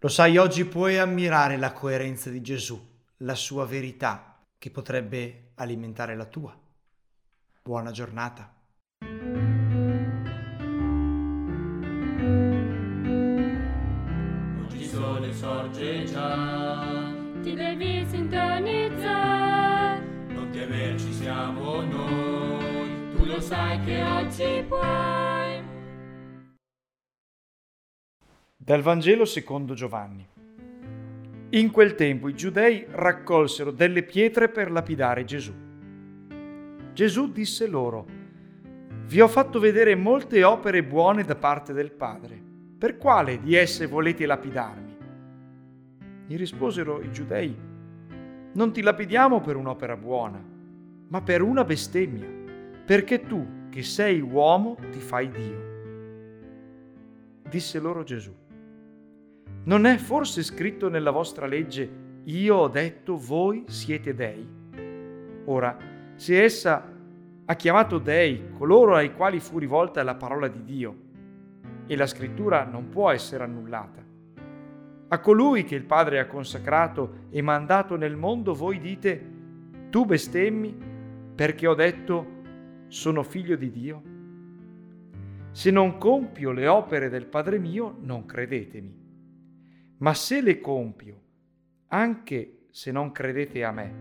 Lo sai, oggi puoi ammirare la coerenza di Gesù, la sua verità, che potrebbe alimentare la tua. Buona giornata. Oggi il sole sorge già, ti devi sintonizzare. Non temerci siamo noi, tu lo sai che oggi puoi. Dal Vangelo secondo Giovanni. In quel tempo i giudei raccolsero delle pietre per lapidare Gesù. Gesù disse loro, Vi ho fatto vedere molte opere buone da parte del Padre. Per quale di esse volete lapidarmi? Gli risposero i giudei, Non ti lapidiamo per un'opera buona, ma per una bestemmia, perché tu, che sei uomo, ti fai Dio. Disse loro Gesù, non è forse scritto nella vostra legge, io ho detto voi siete dei? Ora, se essa ha chiamato dei coloro ai quali fu rivolta la parola di Dio, e la scrittura non può essere annullata. A colui che il Padre ha consacrato e mandato nel mondo voi dite, tu bestemmi perché ho detto sono figlio di Dio? Se non compio le opere del Padre mio, non credetemi. Ma se le compio, anche se non credete a me,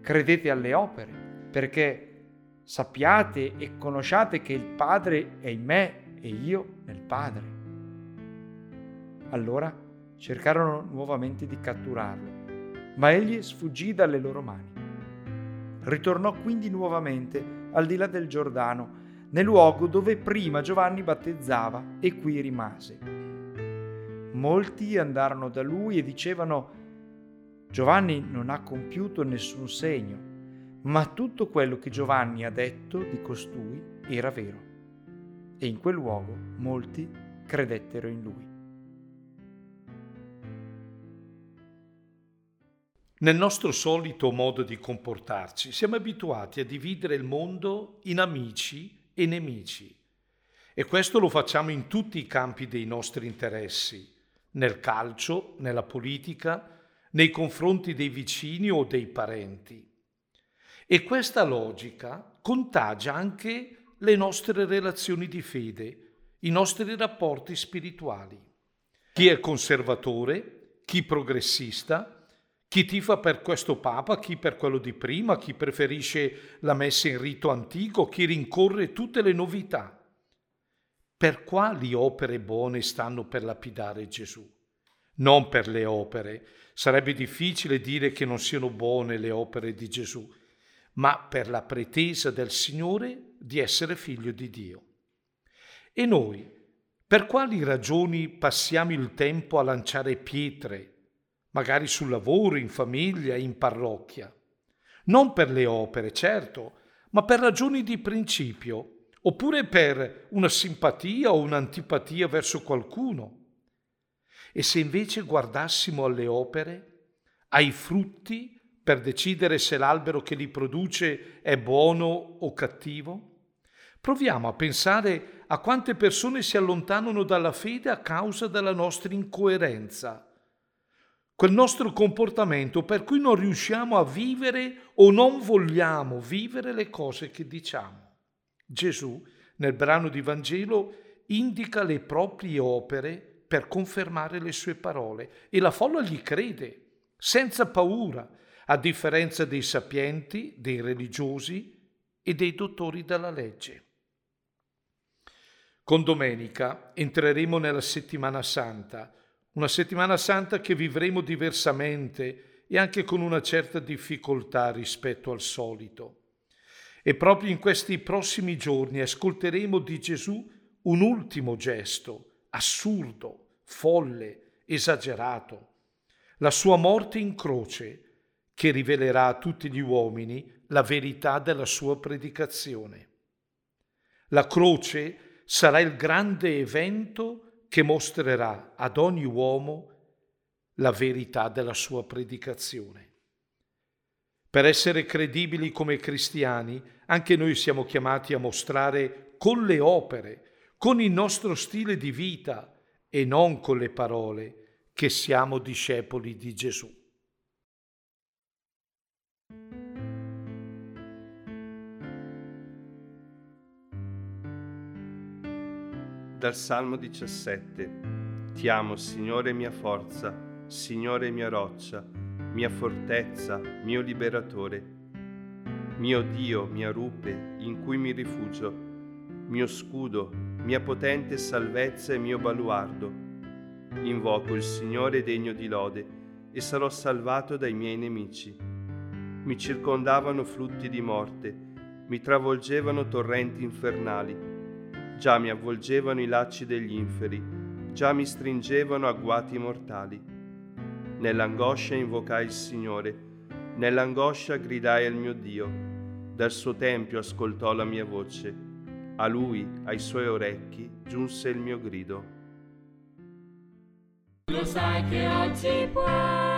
credete alle opere, perché sappiate e conosciate che il Padre è in me e io nel Padre. Allora cercarono nuovamente di catturarlo, ma egli sfuggì dalle loro mani. Ritornò quindi nuovamente al di là del Giordano, nel luogo dove prima Giovanni battezzava e qui rimase. Molti andarono da lui e dicevano, Giovanni non ha compiuto nessun segno, ma tutto quello che Giovanni ha detto di costui era vero. E in quel luogo molti credettero in lui. Nel nostro solito modo di comportarci siamo abituati a dividere il mondo in amici e nemici e questo lo facciamo in tutti i campi dei nostri interessi, nel calcio, nella politica, nei confronti dei vicini o dei parenti. E questa logica contagia anche le nostre relazioni di fede, i nostri rapporti spirituali. Chi è conservatore, chi progressista, chi tifa per questo Papa, chi per quello di prima, chi preferisce la messa in rito antico, chi rincorre tutte le novità. Per quali opere buone stanno per lapidare Gesù? Non per le opere. Sarebbe difficile dire che non siano buone le opere di Gesù, ma per la pretesa del Signore di essere figlio di Dio. E noi, per quali ragioni passiamo il tempo a lanciare pietre magari sul lavoro, in famiglia, in parrocchia. Non per le opere, certo, ma per ragioni di principio, oppure per una simpatia o un'antipatia verso qualcuno. E se invece guardassimo alle opere, ai frutti, per decidere se l'albero che li produce è buono o cattivo? Proviamo a pensare a quante persone si allontanano dalla fede a causa della nostra incoerenza quel nostro comportamento per cui non riusciamo a vivere o non vogliamo vivere le cose che diciamo. Gesù, nel brano di Vangelo, indica le proprie opere per confermare le sue parole e la folla gli crede, senza paura, a differenza dei sapienti, dei religiosi e dei dottori della legge. Con domenica entreremo nella settimana santa, una settimana santa che vivremo diversamente e anche con una certa difficoltà rispetto al solito. E proprio in questi prossimi giorni ascolteremo di Gesù un ultimo gesto, assurdo, folle, esagerato, la sua morte in croce, che rivelerà a tutti gli uomini la verità della sua predicazione. La croce sarà il grande evento che mostrerà ad ogni uomo la verità della sua predicazione. Per essere credibili come cristiani, anche noi siamo chiamati a mostrare con le opere, con il nostro stile di vita e non con le parole che siamo discepoli di Gesù. Dal Salmo 17. Ti amo, Signore mia forza, Signore mia roccia, mia fortezza, mio liberatore, mio Dio, mia rupe, in cui mi rifugio, mio scudo, mia potente salvezza e mio baluardo. Invoco il Signore degno di lode e sarò salvato dai miei nemici. Mi circondavano flutti di morte, mi travolgevano torrenti infernali Già mi avvolgevano i lacci degli inferi, già mi stringevano agguati mortali. Nell'angoscia invocai il Signore, nell'angoscia gridai al mio Dio. Dal suo tempio ascoltò la mia voce. A lui, ai suoi orecchi, giunse il mio grido. Lo sai che oggi puoi